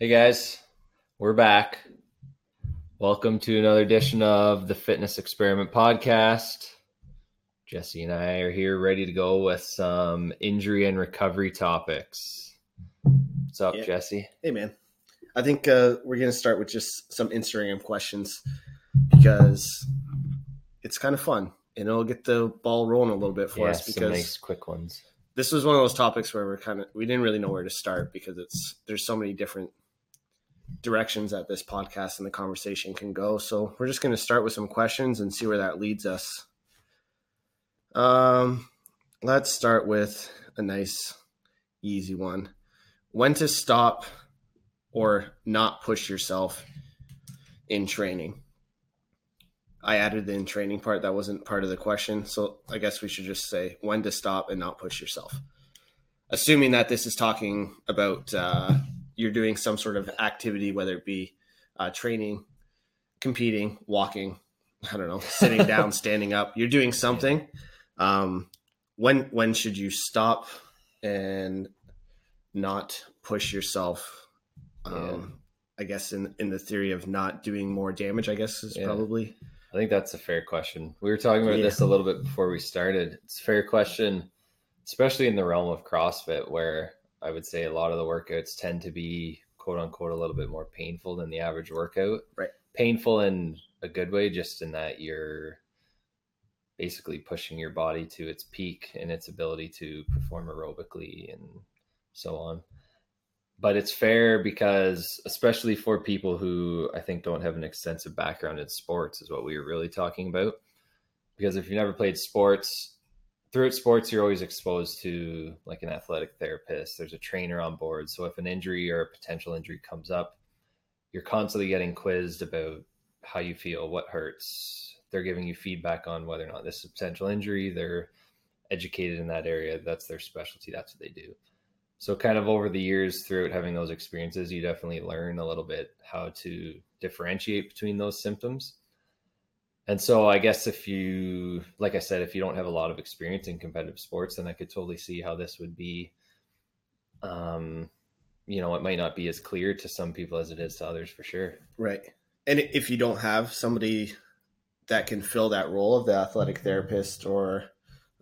Hey guys, we're back. Welcome to another edition of the Fitness Experiment Podcast. Jesse and I are here ready to go with some injury and recovery topics. What's up, Yeah. Jesse? Hey, man. I think uh, we're going to start with just some Instagram questions because it's kind of fun and it'll get the ball rolling a little bit for yeah, us because nice quick ones. this was one of those topics where we're kind of we didn't really know where to start because it's there's so many different directions that this podcast and the conversation can go. So we're just going to start with some questions and see where that leads us. Um, let's start with a nice, easy one. When to stop or not push yourself in training. I added the in training part that wasn't part of the question, so I guess we should just say when to stop and not push yourself. Assuming that this is talking about uh, you're doing some sort of activity, whether it be uh, training, competing, walking, I don't know, sitting down, standing up. You're doing something. Um, when when should you stop and not push yourself? Um, I guess in in the theory of not doing more damage. I guess is Yeah. probably I think that's a fair question. We were talking about Yeah. this a little bit before we started. It's a fair question, especially in the realm of CrossFit, where I would say a lot of the workouts tend to be quote unquote a little bit more painful than the average workout. Right. Painful in a good way, just in that you're basically pushing your body to its peak and its ability to perform aerobically and so on. But it's fair because, especially for people who I think don't have an extensive background in sports, is what we were really talking about. Because if you've never played sports, throughout sports, you're always exposed to like an athletic therapist. There's a trainer on board. So if an injury or a potential injury comes up, you're constantly getting quizzed about how you feel, what hurts. They're giving you feedback on whether or not this is a potential injury. They're educated in that area. That's their specialty. That's what they do. So, kind of over the years, throughout having those experiences, you definitely learn a little bit how to differentiate between those symptoms. And so, I guess if you, like I said, if you don't have a lot of experience in competitive sports, then I could totally see how this would be. Um, you know, it might not be as clear to some people as it is to others, for sure. right. And if you don't have somebody that can fill that role of the athletic therapist or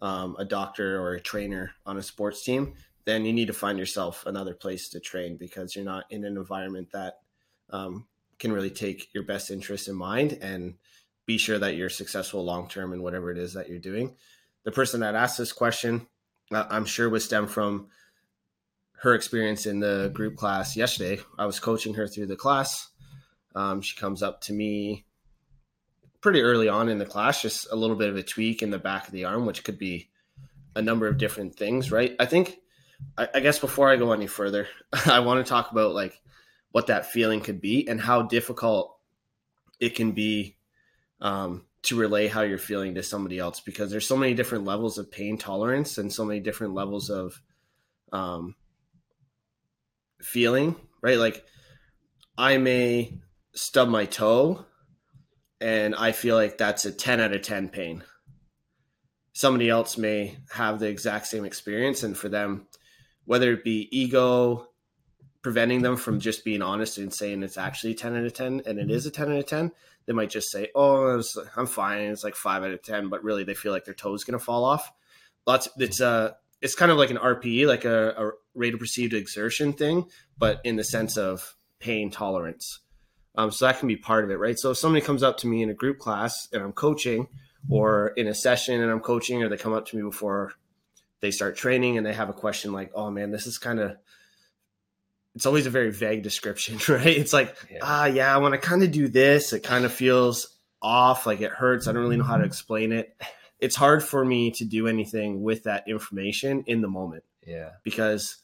um, a doctor or a trainer on a sports team, then you need to find yourself another place to train because you're not in an environment that um, can really take your best interest in mind and be sure that you're successful long term in whatever it is that you're doing. The person that asked this question, uh, I'm sure, would stem from her experience in the group class yesterday. I was coaching her through the class. Um, she comes up to me pretty early on in the class, just a little bit of a tweak in the back of the arm, which could be a number of different things, right? I think, I, I guess before I go any further, I want to talk about like what that feeling could be and how difficult it can be um, to relay how you're feeling to somebody else because there's so many different levels of pain tolerance and so many different levels of um, feeling, right? Like I may stub my toe and I feel like that's a 10 out of 10 pain. Somebody else may have the exact same experience, and for them, whether it be ego preventing them from just being honest and saying it's actually 10 out of 10 and it is a 10 out of 10, they might just say, Oh, I'm fine. It's like five out of 10, but really they feel like their toe's going to fall off. Lots, it's a, it's kind of like an RPE, like a, a rate of perceived exertion thing, but in the sense of pain tolerance. Um, so that can be part of it, right? So if somebody comes up to me in a group class and I'm coaching, or in a session and I'm coaching, or they come up to me before they start training and they have a question like, "Oh man, this is kind of," it's always a very vague description, right? It's like, Yeah. ah, yeah, when I kind of do this, it kind of feels off, like it hurts. I don't really know how to explain it. It's hard for me to do anything with that information in the moment Yeah. because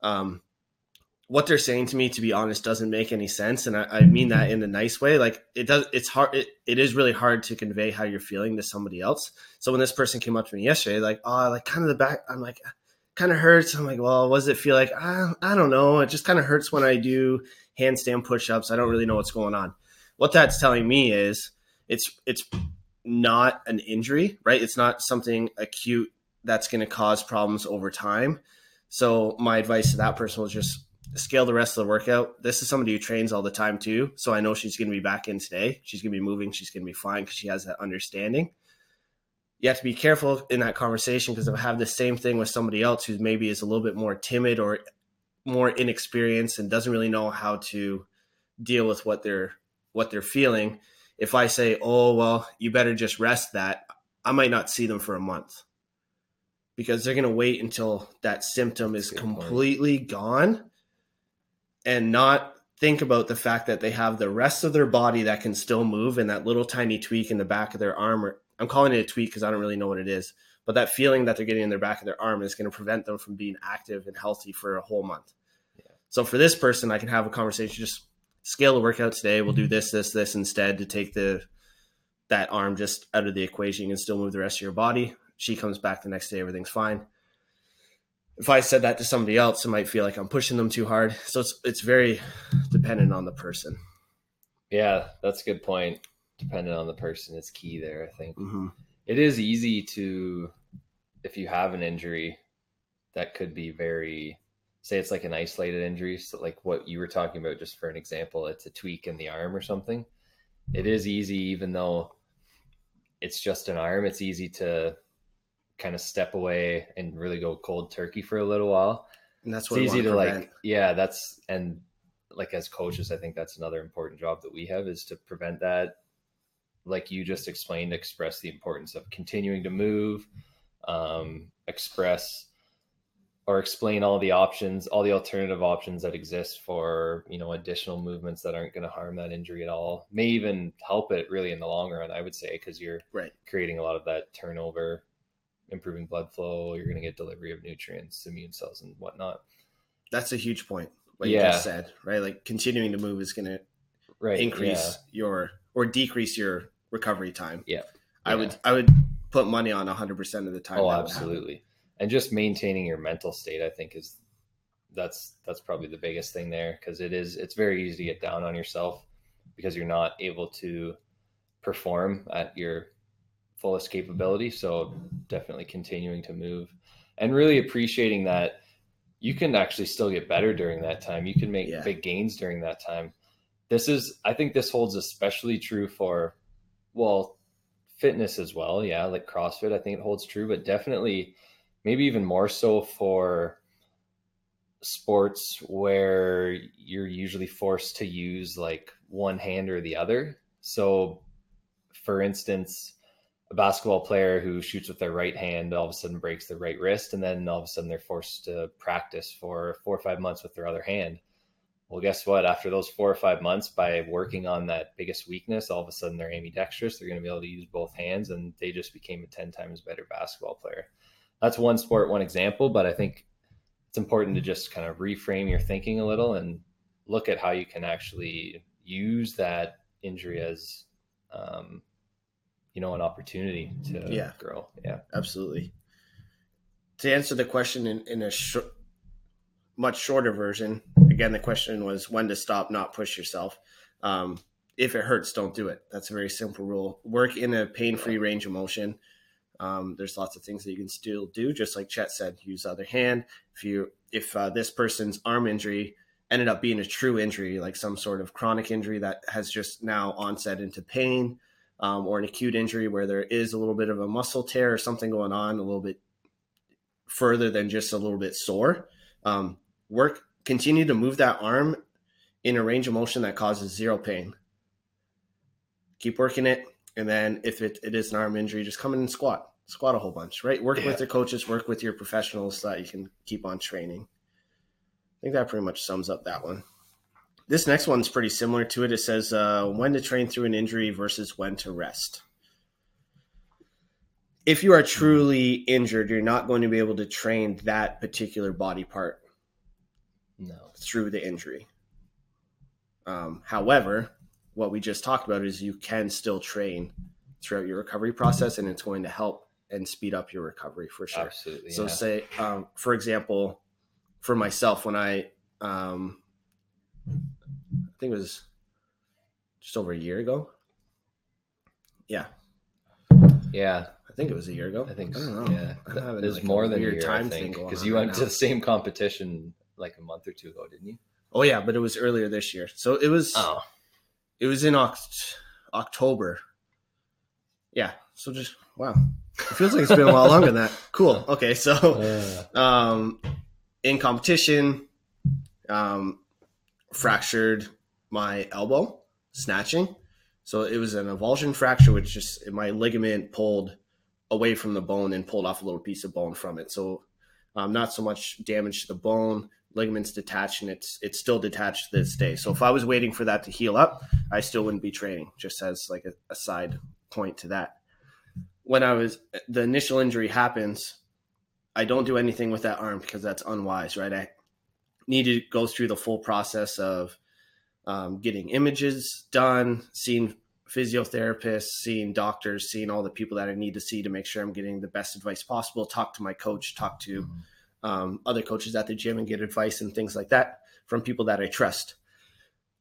um, what they're saying to me, to be honest, doesn't make any sense, and I, I mean that in a nice way. Like it does, it's hard. It, it is really hard to convey how you're feeling to somebody else. So when this person came up to me yesterday, like, oh, like kind of the back, I'm like, kind of hurts. I'm like, well, what does it feel like? I, I don't know. It just kind of hurts when I do handstand push-ups. I don't really know what's going on. What that's telling me is it's it's not an injury, right? It's not something acute that's going to cause problems over time. So my advice to that person was just scale the rest of the workout. This is somebody who trains all the time too, so I know she's going to be back in today. She's going to be moving. She's going to be fine because she has that understanding. You have to be careful in that conversation because if I have the same thing with somebody else who maybe is a little bit more timid or more inexperienced and doesn't really know how to deal with what they're what they're feeling, if I say, "Oh well, you better just rest that," I might not see them for a month because they're going to wait until that symptom is completely point. gone and not think about the fact that they have the rest of their body that can still move and that little tiny tweak in the back of their arm or I'm calling it a tweak because I don't really know what it is but that feeling that they're getting in their back of their arm is going to prevent them from being active and healthy for a whole month. Yeah. So for this person I can have a conversation just scale the workout today we'll do mm-hmm. this this this instead to take the that arm just out of the equation and still move the rest of your body she comes back the next day, everything's fine. If I said that to somebody else, it might feel like I'm pushing them too hard. So it's it's very dependent on the person. Yeah, that's a good point. Dependent on the person is key there. I think mm-hmm. it is easy to, if you have an injury, that could be very say it's like an isolated injury so like what you were talking about just for an example it's a tweak in the arm or something it is easy even though it's just an arm it's easy to kind of step away and really go cold turkey for a little while. And that's what it's easy to prevent. like. Yeah, that's and like as coaches, I think that's another important job that we have is to prevent that. Like you just explained, express the importance of continuing to move, um, express or explain all the options, all the alternative options that exist for you know additional movements that aren't going to harm that injury at all. May even help it really in the long run. I would say because you're right. creating a lot of that turnover improving blood flow. You're going to get delivery of nutrients, immune cells, and whatnot. That's a huge point. What yeah. you just said, right? Like continuing to move is going to right. increase yeah. your or decrease your recovery time. Yeah. I yeah. would I would put money on 100% of the time. Oh, absolutely. And just maintaining your mental state, I think, is that's that's probably the biggest thing there because it is it's very easy to get down on yourself because you're not able to perform at your fullest capability. So definitely continuing to move and really appreciating that you can actually still get better during that time. You can make yeah. big gains during that time. This is, I think this holds especially true for, well, fitness as well. Yeah, like CrossFit, I think it holds true, but definitely maybe even more so for sports where you're usually forced to use like one hand or the other. So, for instance, a basketball player who shoots with their right hand all of a sudden breaks their right wrist, and then all of a sudden they're forced to practice for four or five months with their other hand. Well, guess what? After those four or five months, by working on that biggest weakness, all of a sudden they're ambidextrous. They're going to be able to use both hands, and they just became a 10 times better basketball player. That's one sport, one example, but I think it's important to just kind of reframe your thinking a little and look at how you can actually use that injury as um, you know an opportunity to yeah. grow. Yeah, absolutely. To answer the question in, in a sh- much shorter version, again, the question was when to stop, not push yourself. Um, if it hurts, don't do it. That's a very simple rule. Work in a pain-free range of motion. Um, there's lots of things that you can still do, just like Chett said. Use other hand. If you if uh, this person's arm injury ended up being a true injury, like some sort of chronic injury that has just now onset into pain, um, or an acute injury where there is a little bit of a muscle tear or something going on a little bit further than just a little bit sore. Um, work, continue to move that arm in a range of motion that causes zero pain. Keep working it. And then if it, it is an arm injury, just come in and squat, squat a whole bunch, right? Work yeah. with your coaches, work with your professionals so that you can keep on training. I think that pretty much sums up that one. This next one's pretty similar to it. It says uh, when to train through an injury versus when to rest. If you are truly injured, you're not going to be able to train that particular body part no. through the injury. Um, however, what we just talked about is you can still train throughout your recovery process, and it's going to help and speed up your recovery for sure. Absolutely. So, yeah. say, um, for example, for myself, when I um, I think it was just over a year ago. Yeah. Yeah. I think it was a year ago. I think I don't know. Yeah. There's like more than a year, time I think, because you went to the same competition like a month or two ago, didn't you? Oh yeah, but it was earlier this year. So it was Oh, it was in Oct- October. Yeah. So just wow. It feels like it's been a while longer than that. Cool. Okay, so uh, um, in competition, um, fractured my elbow snatching. So it was an avulsion fracture, which just my ligament pulled away from the bone and pulled off a little piece of bone from it. So um, not so much damage to the bone, ligaments detached, and it's it's still detached to this day. So if I was waiting for that to heal up, I still wouldn't be training. Just as like a, a side point to that. When I was the initial injury happens, I don't do anything with that arm because that's unwise, right? I need to go through the full process of um, getting images done, seeing physiotherapists, seeing doctors, seeing all the people that I need to see to make sure I'm getting the best advice possible. Talk to my coach, talk to um, other coaches at the gym, and get advice and things like that from people that I trust.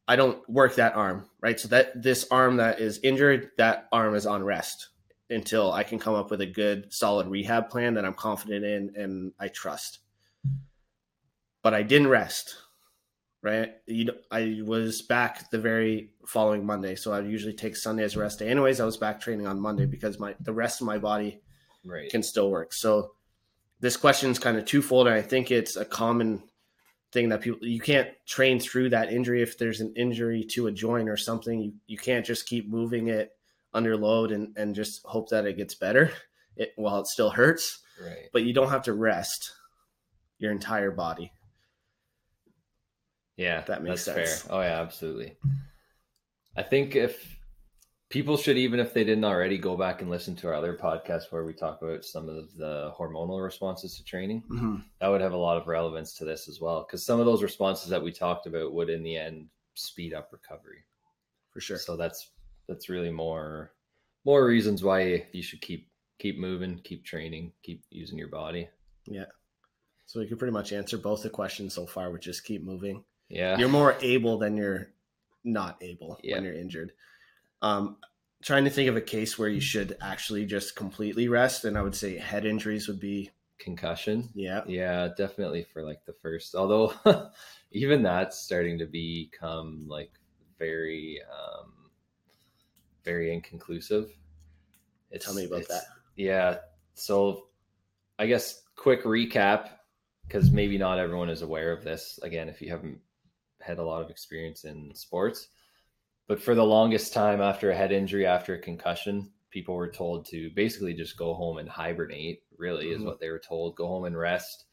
I don't work that arm, right? So that this arm that is injured, that arm is on rest until I can come up with a good, solid rehab plan that I'm confident in and I trust. But I didn't rest, right? You know, I was back the very following Monday, so I usually take Sunday as a rest day. Anyways, I was back training on Monday because my the rest of my body right. can still work. So this question is kind of twofold, and I think it's a common thing that people you can't train through that injury if there's an injury to a joint or something. You you can't just keep moving it under load and and just hope that it gets better it, while it still hurts. right. But you don't have to rest your entire body. Yeah, That makes sense. fair. Oh yeah, absolutely. I think if people should even if they didn't already go back and listen to our other podcast where we talk about some of the hormonal responses to training, Mm-hmm. that would have a lot of relevance to this as well because some of those responses that we talked about would in the end speed up recovery. For sure. So that's that's really more more reasons why you should keep keep moving, keep training, keep using your body. Yeah. So we could pretty much answer both the questions so far. We just keep moving. Yeah. You're more able than you're not able Yeah. when you're injured. Um, trying to think of a case where you should actually just completely rest, and I would say head injuries would be Concussion. yeah. Yeah, definitely for like the first. Although even that's starting to become like very um very inconclusive. It's, Tell me about that. Yeah. So I guess quick recap because maybe not everyone is aware of this. Again, if you haven't had a lot of experience in sports, but for the longest time after a head injury, after a concussion, people were told to basically just go home and hibernate, really, is Mhm. what they were told. Go home and rest,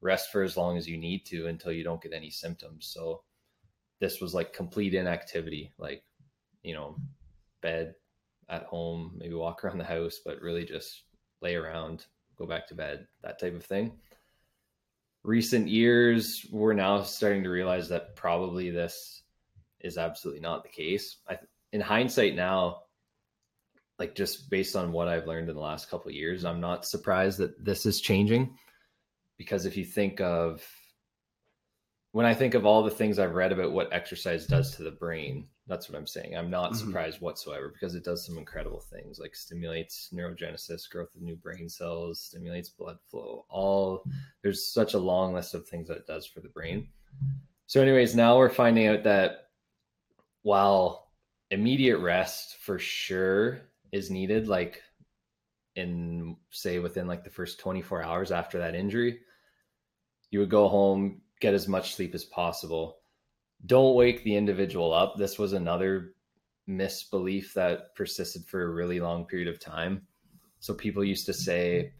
rest for as long as you need to until you don't get any symptoms. So this was like complete inactivity, like, you know, bed at home, maybe walk around the house, but really just lay around, go back to bed, that type of thing. Recent years, we're now starting to realize that probably this is absolutely not the case. I, in hindsight now, like just based on what I've learned in the last couple of years, I'm not surprised that this is changing because if you think of when I think of all the things I've read about what exercise does to the brain, that's what I'm saying. I'm not Mhm. surprised whatsoever because it does some incredible things like stimulates neurogenesis, growth of new brain cells, stimulates blood flow. All there's such a long list of things that it does for the brain. So, anyways, now we're finding out that while immediate rest for sure is needed, like in say within like the first 24 hours after that injury, you would go home, get as much sleep as possible. Don't wake the individual up. This was another misbelief that persisted for a really long period of time. So people used to say,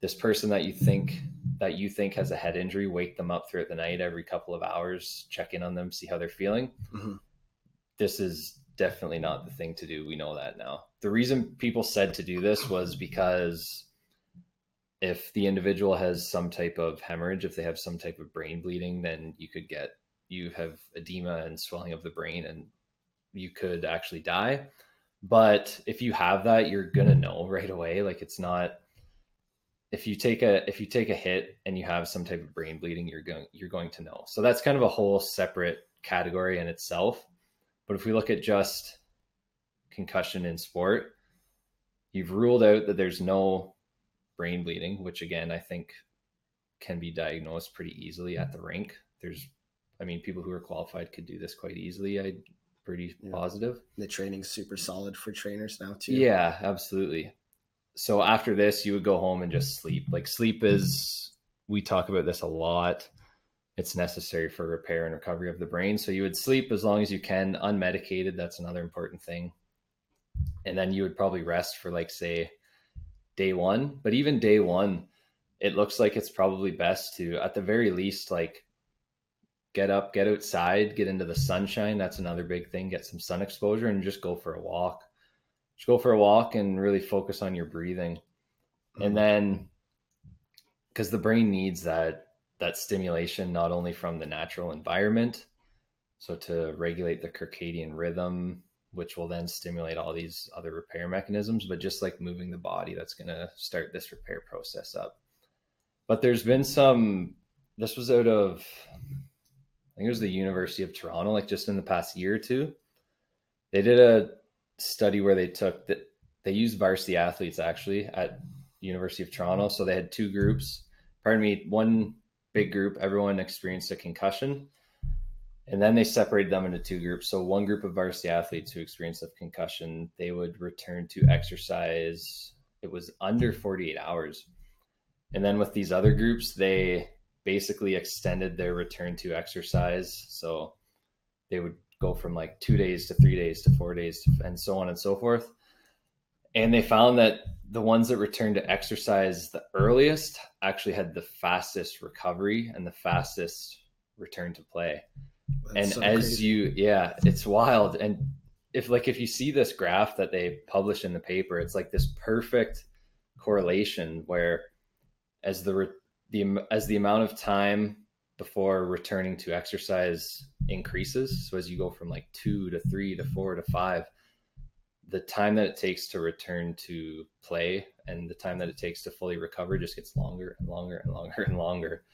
this person that you think that you think has a head injury, wake them up throughout the night every couple of hours, check in on them, see how they're feeling. Mhm. This is definitely not the thing to do. We know that now. The reason people said to do this was because if the individual has some type of hemorrhage, if they have some type of brain bleeding, then you could get you have edema and swelling of the brain and you could actually die. But if you have that, you're gonna know right away. Like it's not if you take a if you take a hit and you have some type of brain bleeding, you're going you're going to know. So that's kind of a whole separate category in itself. But if we look at just concussion in sport, you've ruled out that there's no brain bleeding, which again I think can be diagnosed pretty easily at the rink. There's I mean, people who are qualified could do this quite easily. I pretty Yeah. positive. The training's super solid for trainers now too. Yeah, absolutely. So after this, you would go home and just sleep. Like sleep is, we talk about this a lot. It's necessary for repair and recovery of the brain. So you would sleep as long as you can, unmedicated. That's another important thing. And then you would probably rest for like say day one. But even day one, it looks like it's probably best to, at the very least, like get up, get outside, get into the sunshine. That's another big thing. Get some sun exposure and just go for a walk just go for a walk and really focus on your breathing and mm-hmm. then because the brain needs that that stimulation not only from the natural environment so to regulate the circadian rhythm which will then stimulate all these other repair mechanisms but just like moving the body that's going to start this repair process up but there's been some this was out of i think it was the university of toronto like just in the past year or two they did a study where they took that they used varsity athletes actually at University of Toronto. So they had two groups. Pardon me, one big group, everyone experienced a concussion. And then they separated them into two groups. So one group of varsity athletes who experienced a concussion, they would return to exercise. It was under 48 hours. And then with these other groups, they basically extended their return to exercise. So they would go from like two days to three days to four days and so on and so forth. And they found that the ones that returned to exercise the earliest actually had the fastest recovery and the fastest return to play. That's and so as crazy. you, yeah, it's wild. And if like if you see this graph that they publish in the paper, it's like this perfect correlation where as the re- the as the amount of time before returning to exercise increases. So as you go from like two to three to four to five, the time that it takes to return to play and the time that it takes to fully recover just gets longer and longer and longer and longer.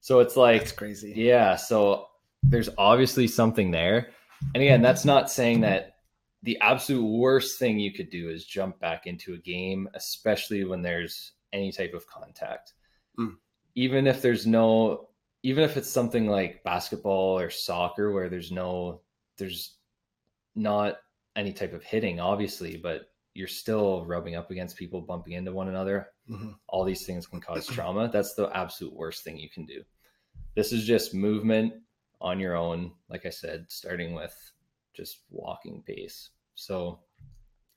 So it's like, That's crazy. yeah, so there's obviously something there. And again, that's not saying that the absolute worst thing you could do is jump back into a game, especially when there's any type of contact. Mm. Even if there's no even if it's something like basketball or soccer where there's no there's not any type of hitting obviously but you're still rubbing up against people bumping into one another. Mhm. all these things can cause trauma. That's the absolute worst thing you can do. This is just movement on your own like i said starting with just walking pace. So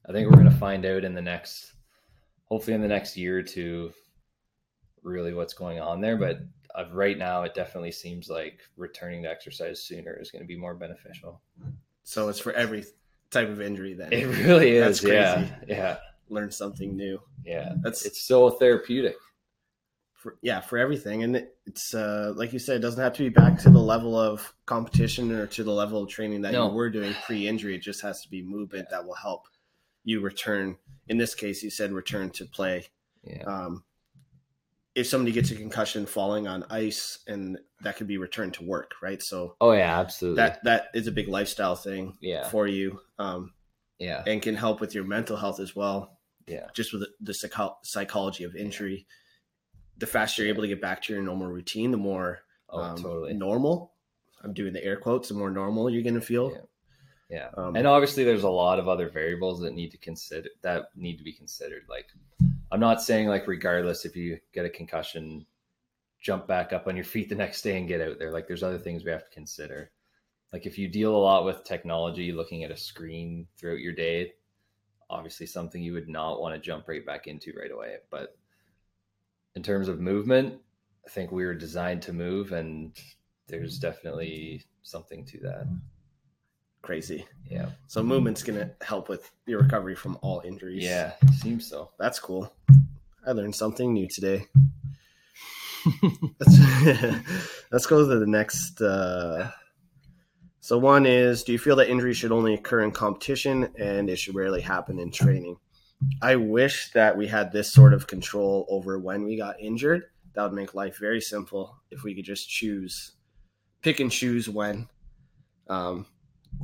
i think we're going to find out in the next hopefully in the next year or two really what's going on there but right now it definitely seems like returning to exercise sooner is going to be more beneficial. So it's for every type of injury then. it really is That's yeah crazy. yeah Learn something new. yeah That's it's so therapeutic for, yeah for everything and it, it's uh like you said it doesn't have to be back to the level of competition or to the level of training that No. you were doing pre-injury it just has to be movement that will help you return in this case you said return to play yeah um if somebody gets a concussion falling on ice and that could be returned to work right? So oh yeah absolutely. that that is a big lifestyle thing yeah. for you um yeah. and can help with your mental health as well. Yeah. Just with the, the psycho- psychology of injury. The faster you're able to get back to your normal routine the more oh um, totally. normal i'm doing the air quotes the more normal you're going to feel. Yeah. yeah. Um, and obviously there's a lot of other variables that need to consider that need to be considered like i'm not saying like regardless if you get a concussion jump back up on your feet the next day and get out there. Like there's other things we have to consider. Like if you deal a lot with technology looking at a screen throughout your day obviously something you would not want to jump right back into right away. But in terms of movement i think we were designed to move and there's definitely something to that crazy. Yeah. So movement's going to help with your recovery from all injuries. Yeah seems so. That's cool. I learned something new today. Let's, let's go to the next uh, so one is do you feel that injury should only occur in competition and it should rarely happen in training? I wish that we had this sort of control over when we got injured. That would make life very simple if we could just choose pick and choose when. Um,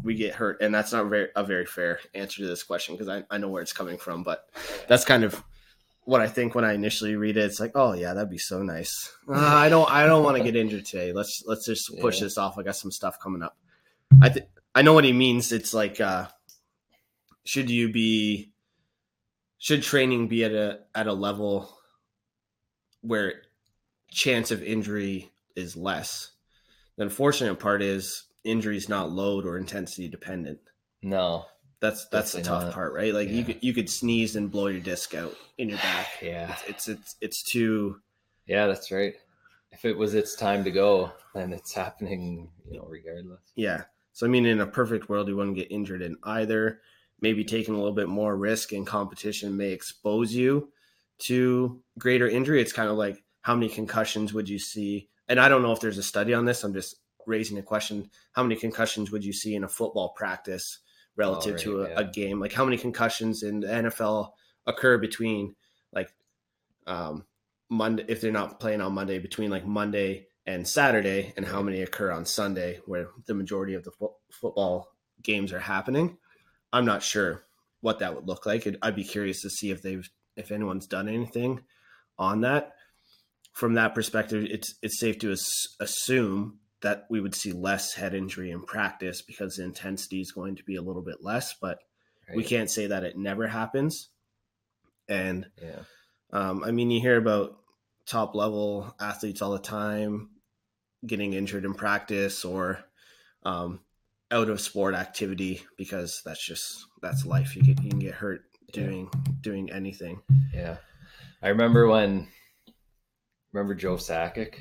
we get hurt and that's not very, a very fair answer to this question because I, I know where it's coming from but that's kind of what I think when I initially read it. It's like, oh yeah, that'd be so nice. Uh, I don't I don't want to get injured today. Let's let's just push Yeah. this off. I got some stuff coming up. I th- I know what he means. It's like uh should you be should training be at a at a level where chance of injury is less. The unfortunate part is injury is not load or intensity dependent. No. That's that's the tough not. part, right? Like you could you could sneeze and blow your disc out in your back. Yeah. It's it's it's too Yeah, that's right. If it was its time to go, then it's happening, you know, regardless. yeah. So I mean, in a perfect world, you wouldn't get injured in either. Maybe taking a little bit more risk in competition may expose you to greater injury. It's kind of like how many concussions would you see? And I don't know if there's a study on this. I'm just raising a question. How many concussions would you see in a football practice relative Oh, to a, right, a game? Like how many concussions in the NFL occur between like um Monday if they're not playing on Monday between like Monday and Saturday, and how many occur on Sunday where the majority of the fo- football games are happening. I'm not sure what that would look like. I'd- I'd be curious to see if they've if anyone's done anything on that. From that perspective, it's it's safe to as- assume that we would see less head injury in practice because the intensity is going to be a little bit less, but we can't say that it never happens. And Yeah. um, I mean, you hear about top level athletes all the time getting injured in practice or um, out of sport activity because that's just that's life. You can you can get hurt Yeah. doing doing anything. Yeah. I remember when remember Joe Sakic,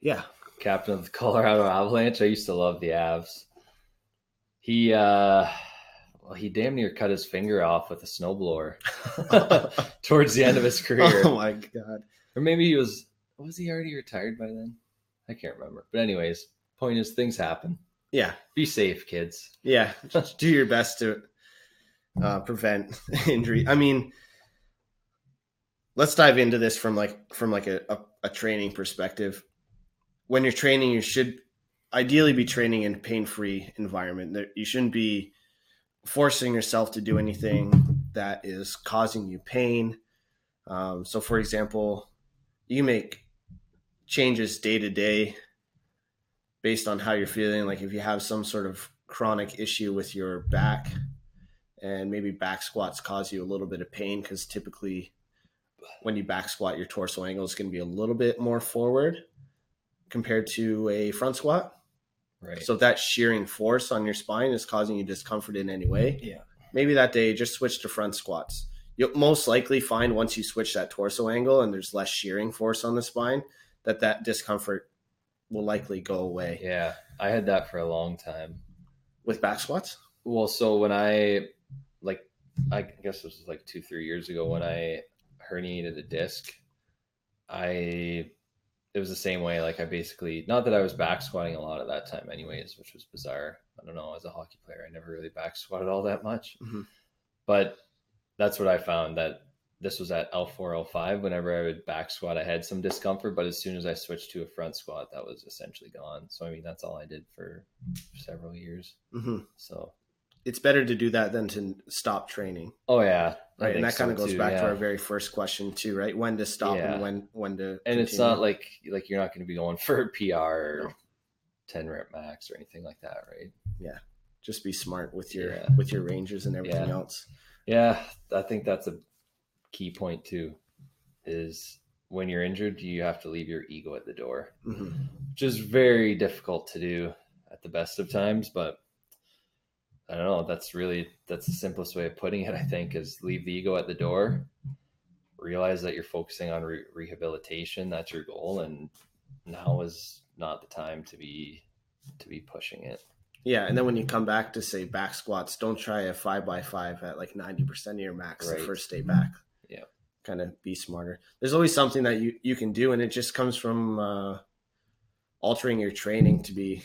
Yeah, captain of the Colorado Avalanche. I used to love the Avs. He uh well, he damn near cut his finger off with a snowblower towards the end of his career. Oh my god. Or maybe he was was he already retired by then? I can't remember. But anyways, point is things happen. Yeah, Be safe, kids. yeah. Do your best to uh, prevent injury. I mean, let's dive into this from like from like a, a, a training perspective. When you're training, you should ideally be training in a pain-free environment. You shouldn't be forcing yourself to do anything that is causing you pain. Um, so, for example, you make changes day to day based on how you're feeling. Like if you have some sort of chronic issue with your back, and maybe back squats cause you a little bit of pain because typically when you back squat, your torso angle is going to be a little bit more forward compared to a front squat. Right. So that shearing force on your spine is causing you discomfort in any way, yeah. maybe that day just switch to front squats. You'll most likely find once you switch that torso angle and there's less shearing force on the spine that that discomfort will likely go away Yeah. I had that for a long time. with back squats. Well, so when I like I guess this was like two, three years ago when I herniated a disc, I it was the same way. Like I basically not that I was back squatting a lot at that time anyways, which was bizarre. I don't know, as a hockey player, I never really back squatted all that much. Mhm. But that's what I found that this was at L4, L5. Whenever I would back squat, I had some discomfort, but as soon as I switched to a front squat, that was essentially gone. So I mean, that's all I did for several years. hmm So It's better to do that than to stop training, Oh yeah, right? And that kind of goes too, back yeah. to our very first question too, right? When to stop Yeah. and when when to. And it's not like like you're not going to be going for a PR or No. ten rep max or anything like that, right? Yeah, just be smart with your Yeah. with your ranges and everything else. Yeah, I think that's a key point too. Is when you're injured, you have to leave your ego at the door, hmm which is very difficult to do at the best of times. But I don't know. That's really that's the simplest way of putting it. I think is leave the ego at the door. Realize that you're focusing on re- rehabilitation. That's your goal, and now is not the time to be to be pushing it. Yeah, and then when you come back to say back squats, don't try a five by five at like ninety percent of your max Right. the first day back. Yeah. kind of be smarter. There's always something that you you can do, and it just comes from uh, altering your training to be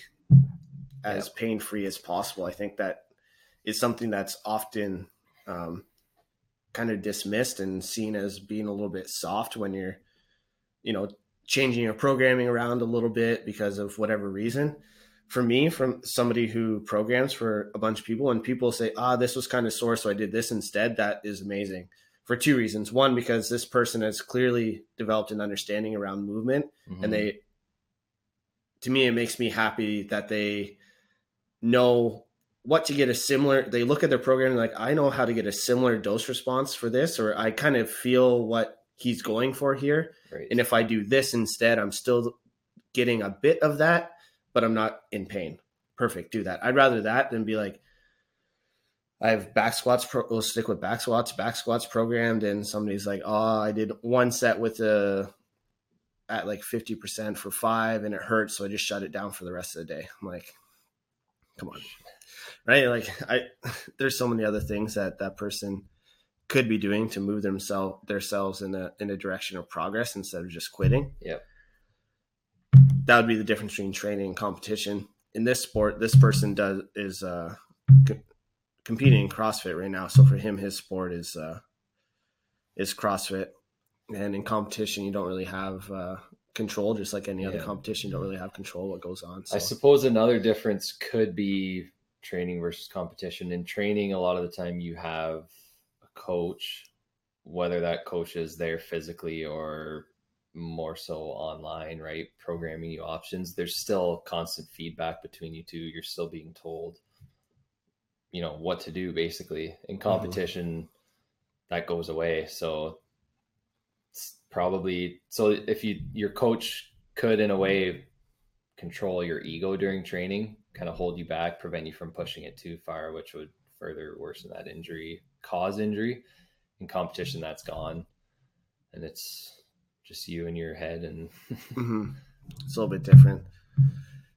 as pain free as possible. I think that is something that's often um, kind of dismissed and seen as being a little bit soft when you're, you know, changing your programming around a little bit because of whatever reason. For me, from somebody who programs for a bunch of people, and people say, "Ah, this was kind of sore, so I did this instead," that is amazing. for two reasons. One, because this person has clearly developed an understanding around movement, Mhm. and they, to me, it makes me happy that they know what to get a similar. They look at their program and like, I know how to get a similar dose response for this, or I kind of feel what he's going for here. right. And if I do this instead, I'm still getting a bit of that, but I'm not in pain. Perfect. Do that. I'd rather that than be like, I have back squats. Pro- we'll stick with back squats. Back squats programmed, and somebody's like, "Oh, I did one set with a at like fifty percent for five, and it hurts so I just shut it down for the rest of the day." I'm like, "Come on, right?" Like, I there's so many other things that that person could be doing to move themselves themselves in a in a direction of progress instead of just quitting. Yeah, That would be the difference between training and competition. In this sport, this person does is uh, co- competing in CrossFit right now. So for him, his sport is uh, is CrossFit, and in competition, you don't really have uh, control. Just like any other competition, you don't really have control what goes on. So I suppose another difference could be training versus competition. In training, a lot of the time you have a coach, whether that coach is there physically or more so online, right? Programming you options. There's still constant feedback between you two. You're still being told, you know, what to do basically. In mm-hmm. competition, that goes away. So it's probably so if you your coach could in a way control your ego during training, kind of hold you back, prevent you from pushing it too far, which would further worsen that injury, cause injury. In competition, that's gone, and it's just you and your head. And Mhm. It's a little bit different.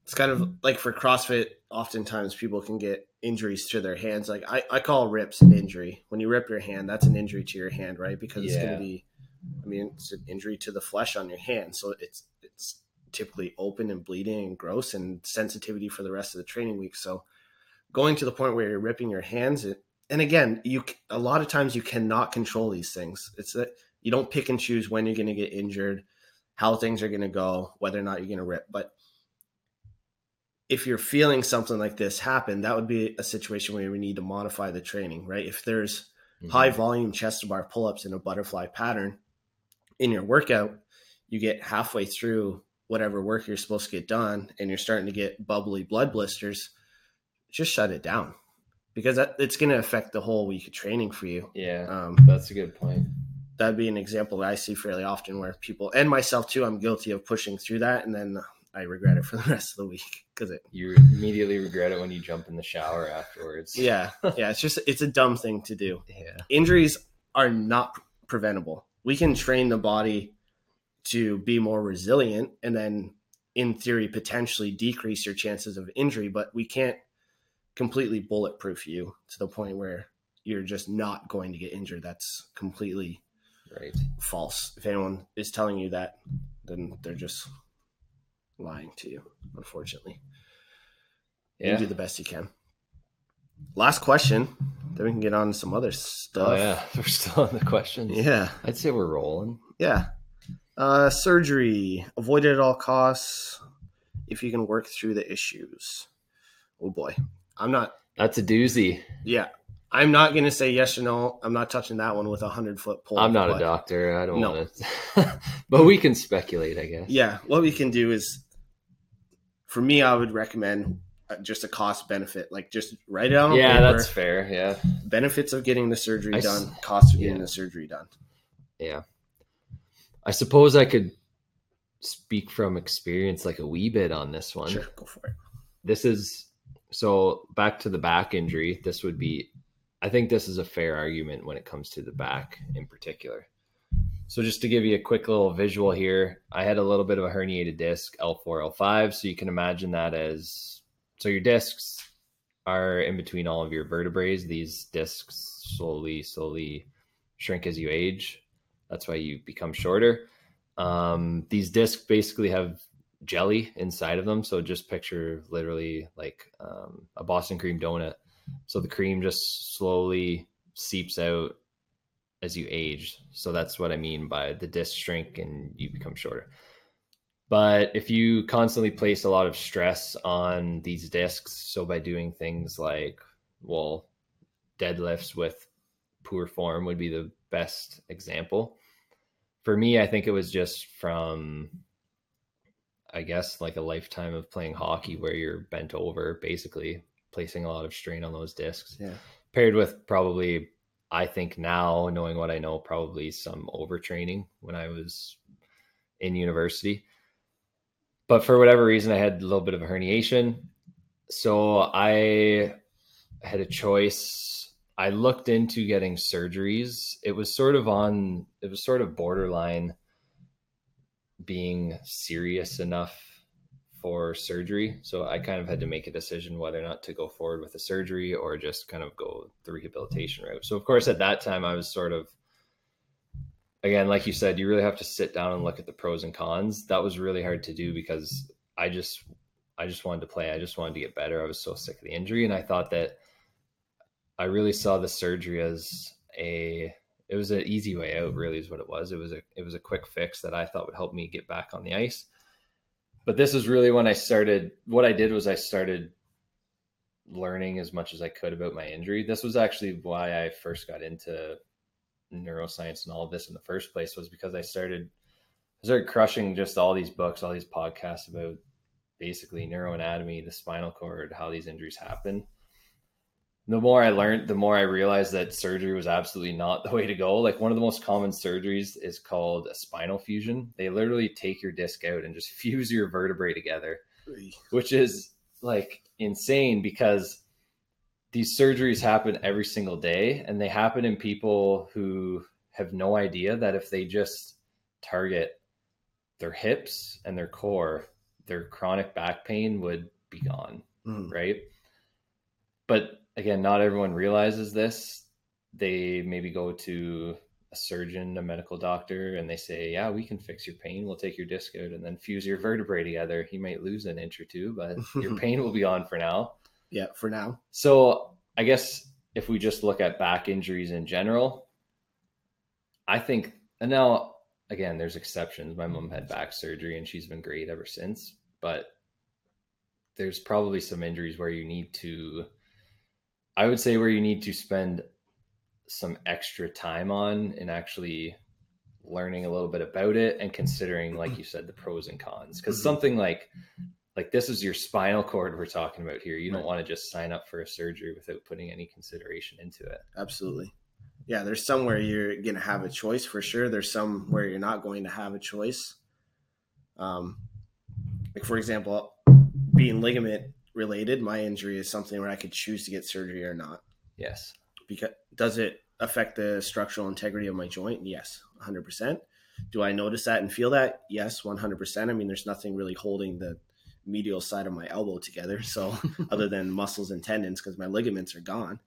It's kind of like for CrossFit, oftentimes people can get injuries to their hands. Like I, I call rips an injury. When you rip your hand, that's an injury to your hand, right? Because it's going to be, I mean, it's an injury to the flesh on your hand. So it's, it's typically open and bleeding and gross and sensitivity for the rest of the training week. So going to the point where you're ripping your hands, it, and again, you, a lot of times you cannot control these things. It's that you don't pick and choose when you're going to get injured how things are going to go, whether or not you're going to rip. But if you're feeling something like this happen, that would be a situation where we need to modify the training, right? If there's mm-hmm. high volume chest to bar pull ups in a butterfly pattern in your workout, you get halfway through whatever work you're supposed to get done and you're starting to get bubbly blood blisters, just shut it down because that, it's going to affect the whole week of training for you. yeah, Um, that's a good point. that'd be an example that I see fairly often where people and myself too, I'm guilty of pushing through that and then I regret it for the rest of the week because it, You immediately regret it when you jump in the shower afterwards. yeah, yeah, it's just, it's a dumb thing to do. yeah, Injuries are not preventable. We can train the body to be more resilient and then in theory potentially decrease your chances of injury, but we can't completely bulletproof you to the point where you're just not going to get injured. That's completely right. false. If anyone is telling you that, then they're just lying to you, unfortunately. You do the best you can. Last question, then we can get on to some other oh, stuff. Oh yeah, we're still on the questions. Yeah. I'd say we're rolling. Yeah. Uh, surgery, avoid it at all costs if you can work through the issues. Oh boy. I'm not, That's a doozy. yeah. I'm not going to say yes or no. I'm not touching that one with a hundred foot pole. I'm not a doctor. I don't No. want to, but we can speculate, I guess. Yeah, what we can do is, for me, I would recommend uh, just a cost benefit. Like just write it on Yeah, paper. that's fair. Yeah, benefits of getting the surgery I done, cost of getting yeah. the surgery done. yeah. I suppose I could speak from experience, like a wee bit on this one. Sure, go for it. this is so back to the back injury this would be i think this is a fair argument when it comes to the back in particular so just to give you a quick little visual here i had a little bit of a herniated disc l4 l5 so you can imagine that as so your discs are in between all of your vertebrae these discs slowly slowly shrink as you age that's why you become shorter um, these discs basically have jelly inside of them. So just picture literally like um, a Boston cream donut. So the cream just slowly seeps out as you age. So that's what I mean by the disc shrink and you become shorter. But if you constantly place a lot of stress on these discs, so by doing things like, well, deadlifts with poor form would be the best example. For me, I think it was just from I guess like a lifetime of playing hockey where you're bent over, basically placing a lot of strain on those discs. Yeah. Paired with probably, I think now, knowing what I know, probably some overtraining when I was in university. But for whatever reason, I had a little bit of a herniation. So I had a choice. I looked into getting surgeries. It was sort of on, it was sort of borderline being serious enough for surgery. So I kind of had to make a decision whether or not to go forward with the surgery or just kind of go the rehabilitation route. So of course at that time I was sort of again like you said you really have to sit down and look at the pros and cons. That was really hard to do because I just I just wanted to play. I just wanted to get better. I was so sick of the injury and I thought that I really saw the surgery as a it was an easy way out really is what it was. It was a it was a quick fix that i thought would help me get back on the ice. But this is really when i started what i did was i started learning as much as i could about my injury. This was actually why i first got into neuroscience and all of this in the first place was because i started I started crushing just all these books all these podcasts about basically neuroanatomy the spinal cord how these injuries happen the more I learned, the more I realized that surgery was absolutely not the way to go. Like one of the most common surgeries is called a spinal fusion. They literally take your disc out and just fuse your vertebrae together, which is like insane because these surgeries happen every single day and they happen in people who have no idea that if they just target their hips and their core, their chronic back pain would be gone, mm. right? But again, not everyone realizes this. They maybe go to a surgeon, a medical doctor, and they say, Yeah, we can fix your pain. We'll take your disc out and then fuse your vertebrae together. You might lose an inch or two, but your pain will be on for now. Yeah, for now. So I guess if we just look at back injuries in general, I think, and now again, there's exceptions. My mom had back surgery and she's been great ever since, but there's probably some injuries where you need to I would say where you need to spend some extra time on and actually learning a little bit about it and considering like you said the pros and cons. Because mm-hmm. something like like this is your spinal cord we're talking about here. You don't want to just sign up for a surgery without putting any consideration into it. Absolutely. Yeah there's somewhere you're going to have a choice for sure. There's some where you're not going to have a choice. Um like for example being ligament related, my injury is something where I could choose to get surgery or not. Yes. Because does it affect the structural integrity of my joint? Yes, 100%. Do I notice that and feel that? Yes, 100%. I mean, there's nothing really holding the medial side of my elbow together. So, other than muscles and tendons, because my ligaments are gone.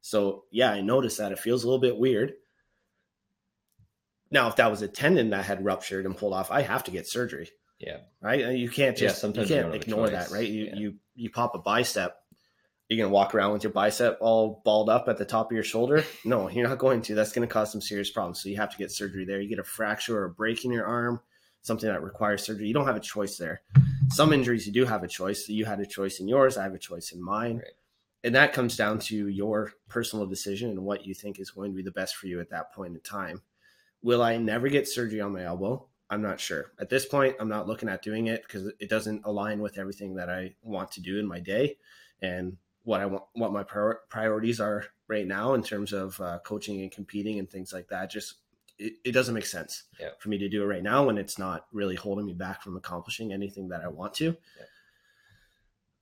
So, yeah, I notice that. It feels a little bit weird. Now, if that was a tendon that had ruptured and pulled off, I have to get surgery. Yeah. Right. Uh, you can't just yeah, you can't you ignore that, right? You yeah. you you pop a bicep. You're gonna walk around with your bicep all balled up at the top of your shoulder. No, you're not going to. That's gonna cause some serious problems. So you have to get surgery there. You get a fracture or a break in your arm, something that requires surgery. You don't have a choice there. Some injuries you do have a choice. You had a choice in yours. I have a choice in mine. Right. And that comes down to your personal decision and what you think is going to be the best for you at that point in time. Will I never get surgery on my elbow? I'm not sure. At this point, I'm not looking at doing it because it doesn't align with everything that I want to do in my day and what I want, what my prior- priorities are right now in terms of uh, coaching and competing and things like that. Just it, it doesn't make sense yeah. for me to do it right now when it's not really holding me back from accomplishing anything that I want to. Yeah.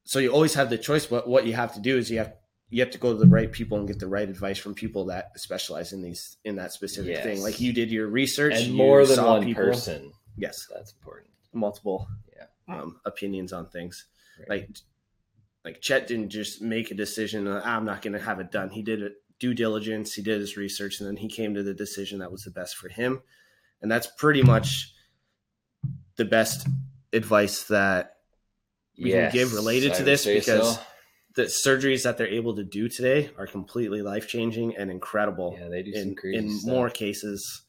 So you always have the choice, but what you have to do is you have you have to go to the right people and get the right advice from people that specialize in these in that specific yes. thing. Like you did your research and more than one people. person. Yes, that's important. Multiple yeah. um, opinions on things. Right. Like like Chett didn't just make a decision. Uh, I'm not going to have it done. He did it due diligence. He did his research, and then he came to the decision that was the best for him. And that's pretty much the best advice that we yes, can give related to this because. So the surgeries that they're able to do today are completely life changing and incredible. Yeah, they do in, in more cases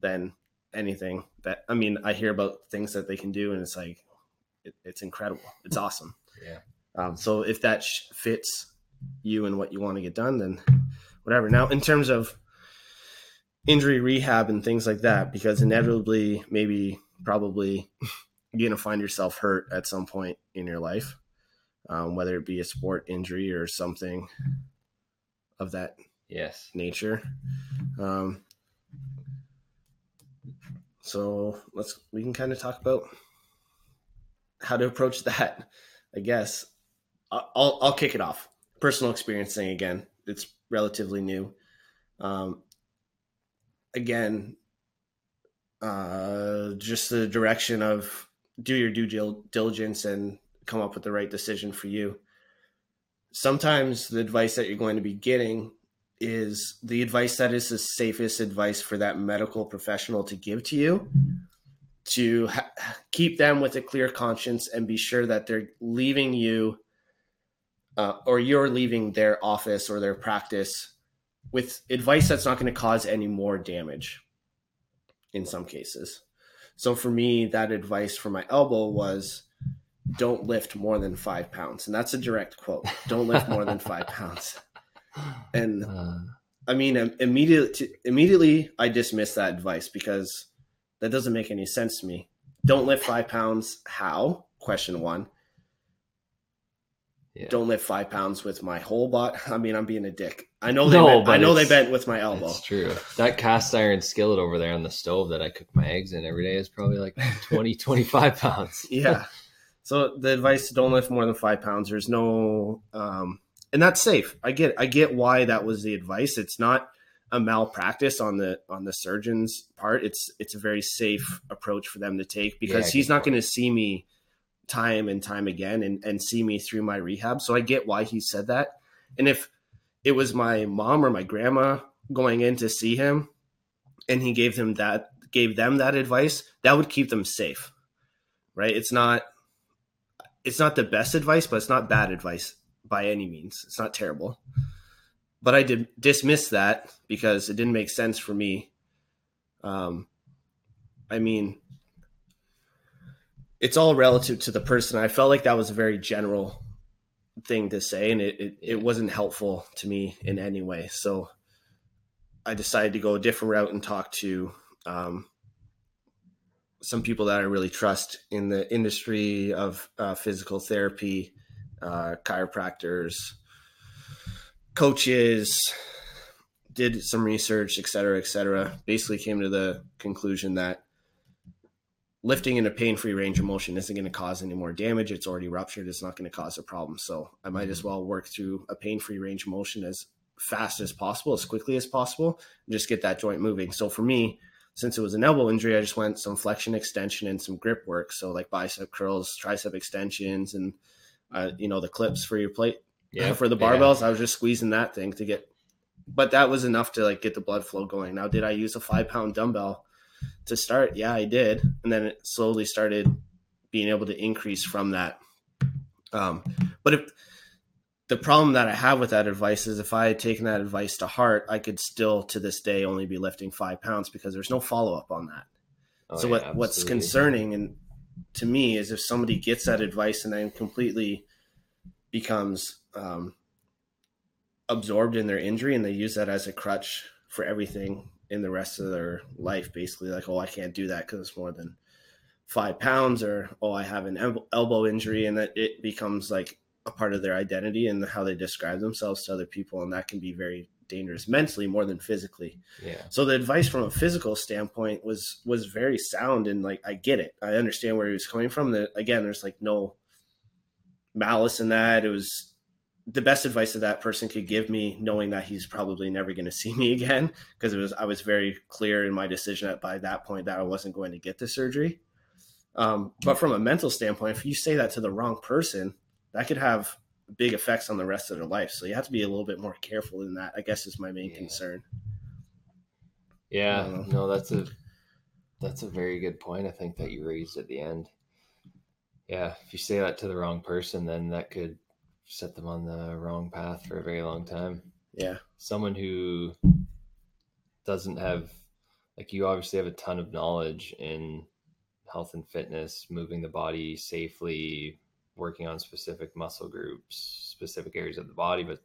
than anything that I mean. I hear about things that they can do, and it's like it, it's incredible. It's awesome. Yeah. Um, so if that fits you and what you want to get done, then whatever. Now, in terms of injury rehab and things like that because inevitably maybe probably you're going to find yourself hurt at some point in your life um, whether it be a sport injury or something of that yes. nature. Um, so let's we can kind of talk about how to approach that i guess. I'll i'll kick it off. Personal experience thing again. It's relatively new. Um, again, uh, just the direction of do your due diligence and come up with the right decision for you. Sometimes the advice that you're going to be getting is the advice that is the safest advice for that medical professional to give to you to ha- keep them with a clear conscience and be sure that they're leaving you uh, or you're leaving their office or their practice with advice that's not going to cause any more damage in some cases. So for me, that advice for my elbow was don't lift more than five pounds. And that's a direct quote. Don't lift more than five pounds. And uh, I mean, immediately, immediately I dismissed that advice because that doesn't make any sense to me. Don't lift five pounds. How? Question one. Yeah. Don't lift five pounds with my whole body. I mean, I'm being a dick. I know they no, bent, I know they bent with my elbow. It's true. That cast iron skillet over there on the stove that I cook my eggs in every day is probably like 20, 25 pounds. yeah. So the advice: don't lift more than five pounds. There's no, um, and that's safe. I get, I get why that was the advice. It's not a malpractice on the on the surgeon's part. It's it's a very safe approach for them to take because yeah, he's not going to see me time and time again and, and see me through my rehab. So I get why he said that. And if it was my mom or my grandma going in to see him and he gave them that gave them that advice, that would keep them safe. Right? It's not it's not the best advice, but it's not bad advice by any means. It's not terrible. But I did dismiss that because it didn't make sense for me. Um I mean, it's all relative to the person. I felt like that was a very general thing to say, and it, it, it wasn't helpful to me in any way. So I decided to go a different route and talk to um, some people that I really trust in the industry of uh, physical therapy, uh, chiropractors, coaches, did some research, et cetera, et cetera. Basically came to the conclusion that lifting in a pain-free range of motion isn't going to cause any more damage. It's already ruptured. It's not going to cause a problem. So I might as mm-hmm. well work through a pain-free range of motion as fast as possible, as quickly as possible, and just get that joint moving. So for me, since it was an elbow injury, I just went some flexion extension and some grip work. So like bicep curls, tricep extensions, and uh, you know the clips for your plate. Yeah, for the barbells, yeah. I was just squeezing that thing to get. But that was enough to like get the blood flow going. Now, did I use a five pound dumbbell? to start, yeah, I did, and then it slowly started being able to increase from that. Um, but if the problem that I have with that advice is if I had taken that advice to heart, I could still to this day only be lifting five pounds because there's no follow up on that. Oh, so yeah, what, what's concerning and to me is if somebody gets that advice and then completely becomes um, absorbed in their injury and they use that as a crutch for everything in the rest of their life basically like oh i can't do that because it's more than five pounds or oh i have an elbow injury and that it becomes like a part of their identity and how they describe themselves to other people and that can be very dangerous mentally more than physically. Yeah. So the advice from a physical standpoint was was very sound and like i get it. I understand where he was coming from. That again there's like no malice in that. It was the best advice that that person could give me, knowing that he's probably never going to see me again, because it was I was very clear in my decision that by that point that I wasn't going to get the surgery. Um, but from a mental standpoint, if you say that to the wrong person, that could have big effects on the rest of their life. So you have to be a little bit more careful in that. I guess is my main yeah. concern. Yeah, no, that's a that's a very good point. I think that you raised at the end. Yeah, if you say that to the wrong person, then that could set them on the wrong path for a very long time. Yeah. Someone who doesn't have like you obviously have a ton of knowledge in health and fitness, moving the body safely, working on specific muscle groups, specific areas of the body, but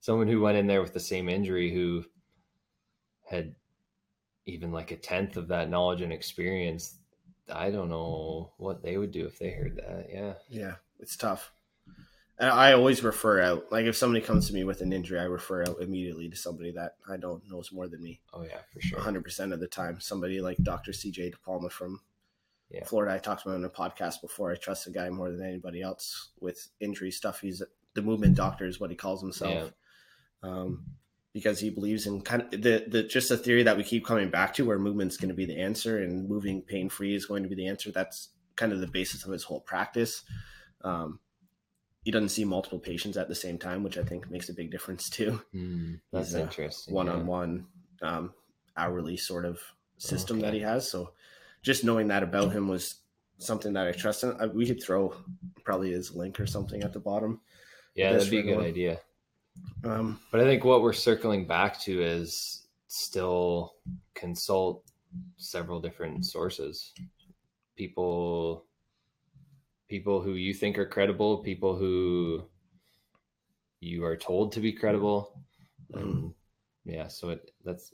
someone who went in there with the same injury who had even like a tenth of that knowledge and experience, I don't know what they would do if they heard that. Yeah. Yeah, it's tough. And I always refer out, like if somebody comes to me with an injury, I refer out immediately to somebody that I don't know knows more than me. Oh yeah, for sure. 100% of the time. Somebody like Dr. CJ DePalma from Yeah. Florida. I talked him on a podcast before. I trust the guy more than anybody else with injury stuff. He's the movement doctor, is what he calls himself. Um, because he believes in kind of the, the just the theory that we keep coming back to where movement's going to be the answer and moving pain free is going to be the answer. That's kind of the basis of his whole practice. Um, he doesn't see multiple patients at the same time, which I think makes a big difference too. Hmm, that's interesting. One yeah. on one, um, hourly sort of system that he has. So just knowing that about him was something that I trust in. I, we could throw probably his link or something at the bottom. Yeah, that'd be a good everyone. idea. Um, But I think what we're circling back to is still consult several different sources. People people who you think are credible, people who you are told to be credible. And yeah, so it that's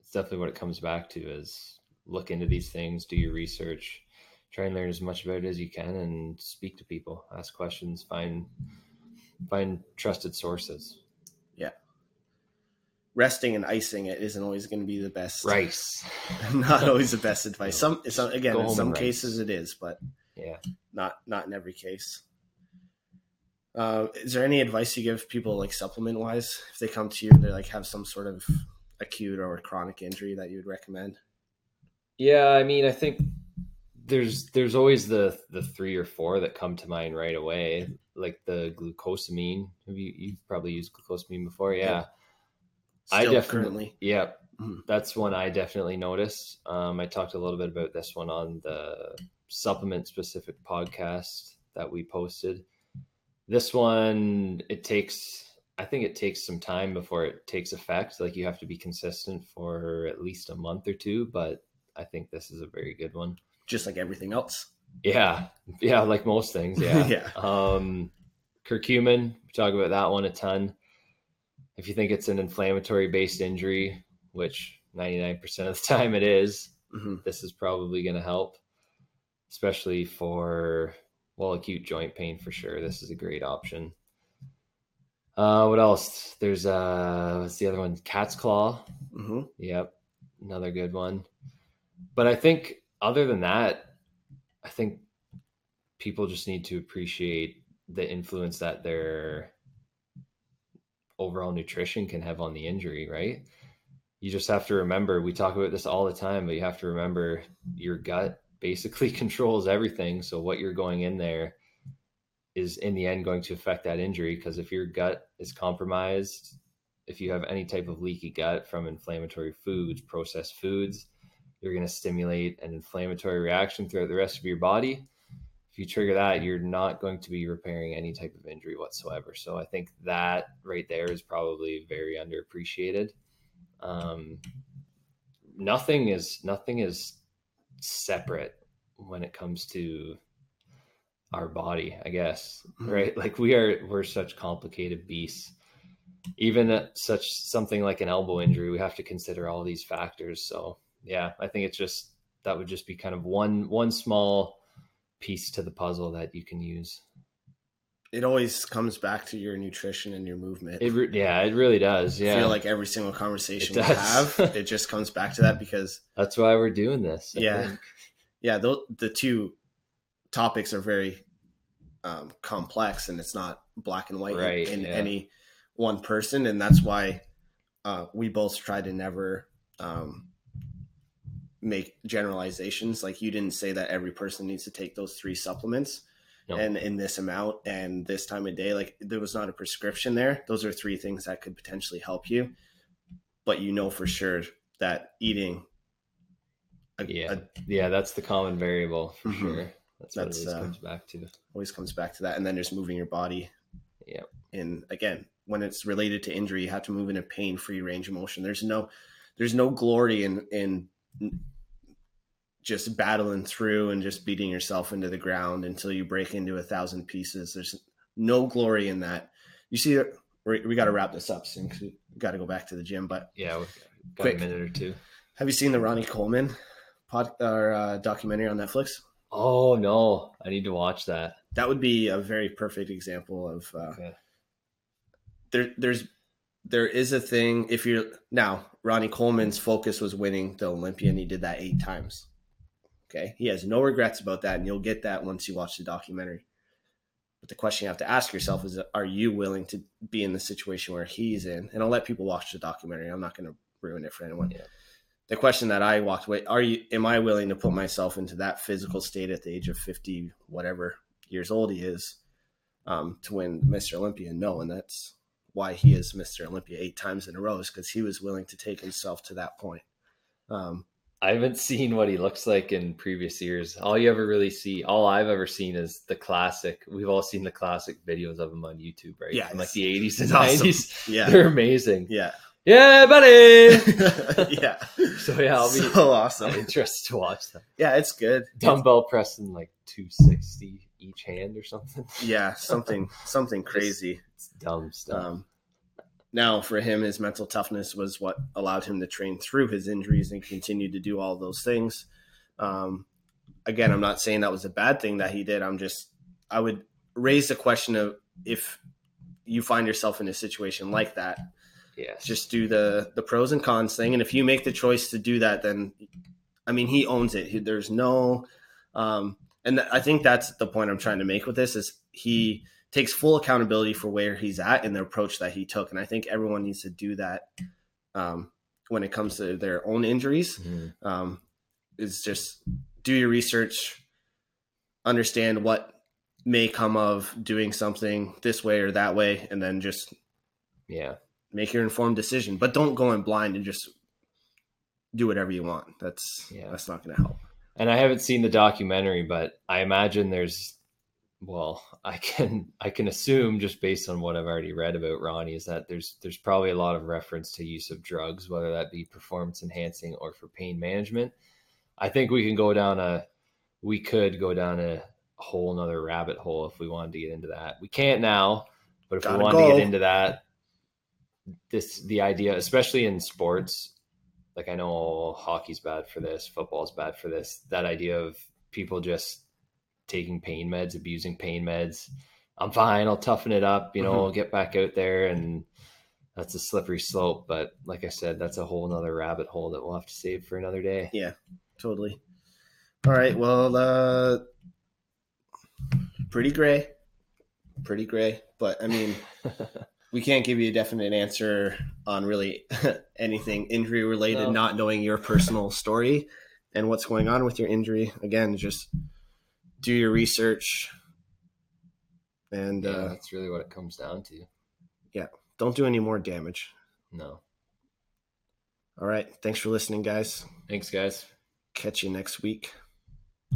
it's definitely what it comes back to is look into these things, do your research, try and learn as much about it as you can and speak to people, ask questions, find find trusted sources. Yeah. Resting and icing it isn't always going to be the best. Rice. not always the best advice. Some, some again, in some rice. cases it is, but Yeah. not not in every case. Uh, is there any advice you give people like supplement wise if they come to you and they like have some sort of acute or chronic injury that you would recommend? Yeah, I mean, I think there's there's always the the three or four that come to mind right away, like the glucosamine. Have you you've probably used glucosamine before? Yeah. I Still definitely- currently. Yeah, Mhm. that's one I definitely noticed. Um, I talked a little bit about this one on the supplement specific podcast that we posted. This one, it takes, I think it takes some time before it takes effect. Like you have to be consistent for at least a month or two, but I think this is a very good one. just like everything else. Yeah, yeah, like most things. Yeah, Yeah. Um, curcumin, we talk about that one a ton. If you think it's an inflammatory based injury, which ninety nine percent of the time it is, hmm this is probably going to help, especially for well acute joint pain for sure. This is a great option. Uh, what else? There's uh, what's the other one? Cat's claw. hmm Yep, another good one. But I think other than that, I think people just need to appreciate the influence that their overall nutrition can have on the injury, right? You just have to remember, we talk about this all the time, but you have to remember your gut basically controls everything. So what you're going in there is in the end going to affect that injury because if your gut is compromised, if you have any type of leaky gut from inflammatory foods, processed foods, you're going to stimulate an inflammatory reaction throughout the rest of your body. If you trigger that, you're not going to be repairing any type of injury whatsoever. So I think that right there is probably very underappreciated. Um, nothing is nothing is separate when it comes to our body, I guess. Mhm. Right? Like we are we're such complicated beasts even at such something like an elbow injury, we have to consider all these factors. So yeah, I think it's just that would just be kind of one one small piece to the puzzle that you can use. It always comes back to your nutrition and your movement. It re- yeah, it really does. I Yeah, feel like every single conversation we have, it just comes back to that because that's why we're doing this. I Yeah. think. yeah, the the two topics are very um, complex, and it's not black and white in- Right, in, yeah. any one person, and that's why uh, we both try to never um, make generalizations. Like you didn't say that every person needs to take those three supplements. No. And in this amount and this time of day, like there was not a prescription there. Those are three things that could potentially help you, but you know for sure that eating, a, Yeah. a yeah, that's the common variable for Mhm. sure. That's what That's, always uh, comes back to. always comes back to that and then there's moving your body Yeah. and again when it's related to injury you have to move in a pain-free range of motion there's no there's no glory in in just battling through and just beating yourself into the ground until you break into a thousand pieces there's no glory in that you see we, got to wrap this up soon because we got to go back to the gym but Yeah, got Quick. a minute or two. Have you seen the Ronnie Coleman pod or uh, documentary on Netflix? Oh no, I need to watch that. That would be a very perfect example of uh, Okay. there. There's there is a thing if you're now Ronnie Coleman's focus was winning the Olympia, and he did that eight times. Okay, he has no regrets about that, and you'll get that once you watch the documentary. But the question you have to ask yourself is: Are you willing to be in the situation where he's in? And I'll let people watch the documentary. I'm not going to ruin it for anyone. Yeah. The question that I walked away: Are you? Am I willing to put myself into that physical state at the age of 50, whatever years old he is, um, to win Mr. Olympia? No, and that's why he is Mr. Olympia eight times in a row is because he was willing to take himself to that point. Um, I haven't seen what he looks like in previous years. All you ever really see, all I've ever seen is the classic. We've all seen the classic videos of him on YouTube, right? Yeah, From like the 80s it's and awesome. 90s. yeah, They're amazing. yeah, Yeah, buddy. yeah. so yeah, I'll be so awesome. interested to watch them. Yeah, it's good. Dumbbell pressing like 260 each hand or something. Yeah, something something crazy. It's dumb stuff. Um, now, for him, his mental toughness was what allowed him to train through his injuries and continue to do all those things. Um, again, I'm not saying that was a bad thing that he did. I'm just, I would raise the question of if you find yourself in a situation like that, yes. just do the the pros and cons thing. And if you make the choice to do that, then I mean, he owns it. He, there's no, um, and I think that's the point I'm trying to make with this is he takes full accountability for where he's at and the approach that he took. And I think everyone needs to do that um, when it comes to their own injuries. Mhm. Um, is just do your research, understand what may come of doing something this way or that way, and then just Yeah. make your informed decision. But don't go in blind and just do whatever you want. That's Yeah. that's not going to help. And I haven't seen the documentary, but I imagine there's well, I can I can assume just based on what I've already read about Ronnie is that there's there's probably a lot of reference to use of drugs, whether that be performance enhancing or for pain management. I think we can go down a we could go down a whole nother rabbit hole if we wanted to get into that. We can't now, but if Gotta we wanted to get into that, this the idea, especially in sports, like I know hockey's bad for this, football's bad for this. That idea of people just taking pain meds, abusing pain meds. I'm fine. I'll toughen it up. You know, Mhm. I'll get back out there, and that's a slippery slope. But like I said, that's a whole nother rabbit hole that we'll have to save for another day. Yeah, totally. All right. Well, uh, pretty gray, pretty gray. But I mean, we can't give you a definite answer on really anything injury related, No. not knowing your personal story and what's going on with your injury. Again, just do your research and yeah, uh, that's really what it comes down to. Yeah. Don't do any more damage. No, All right. Thanks for listening, guys. thanks, guys. Catch you next week.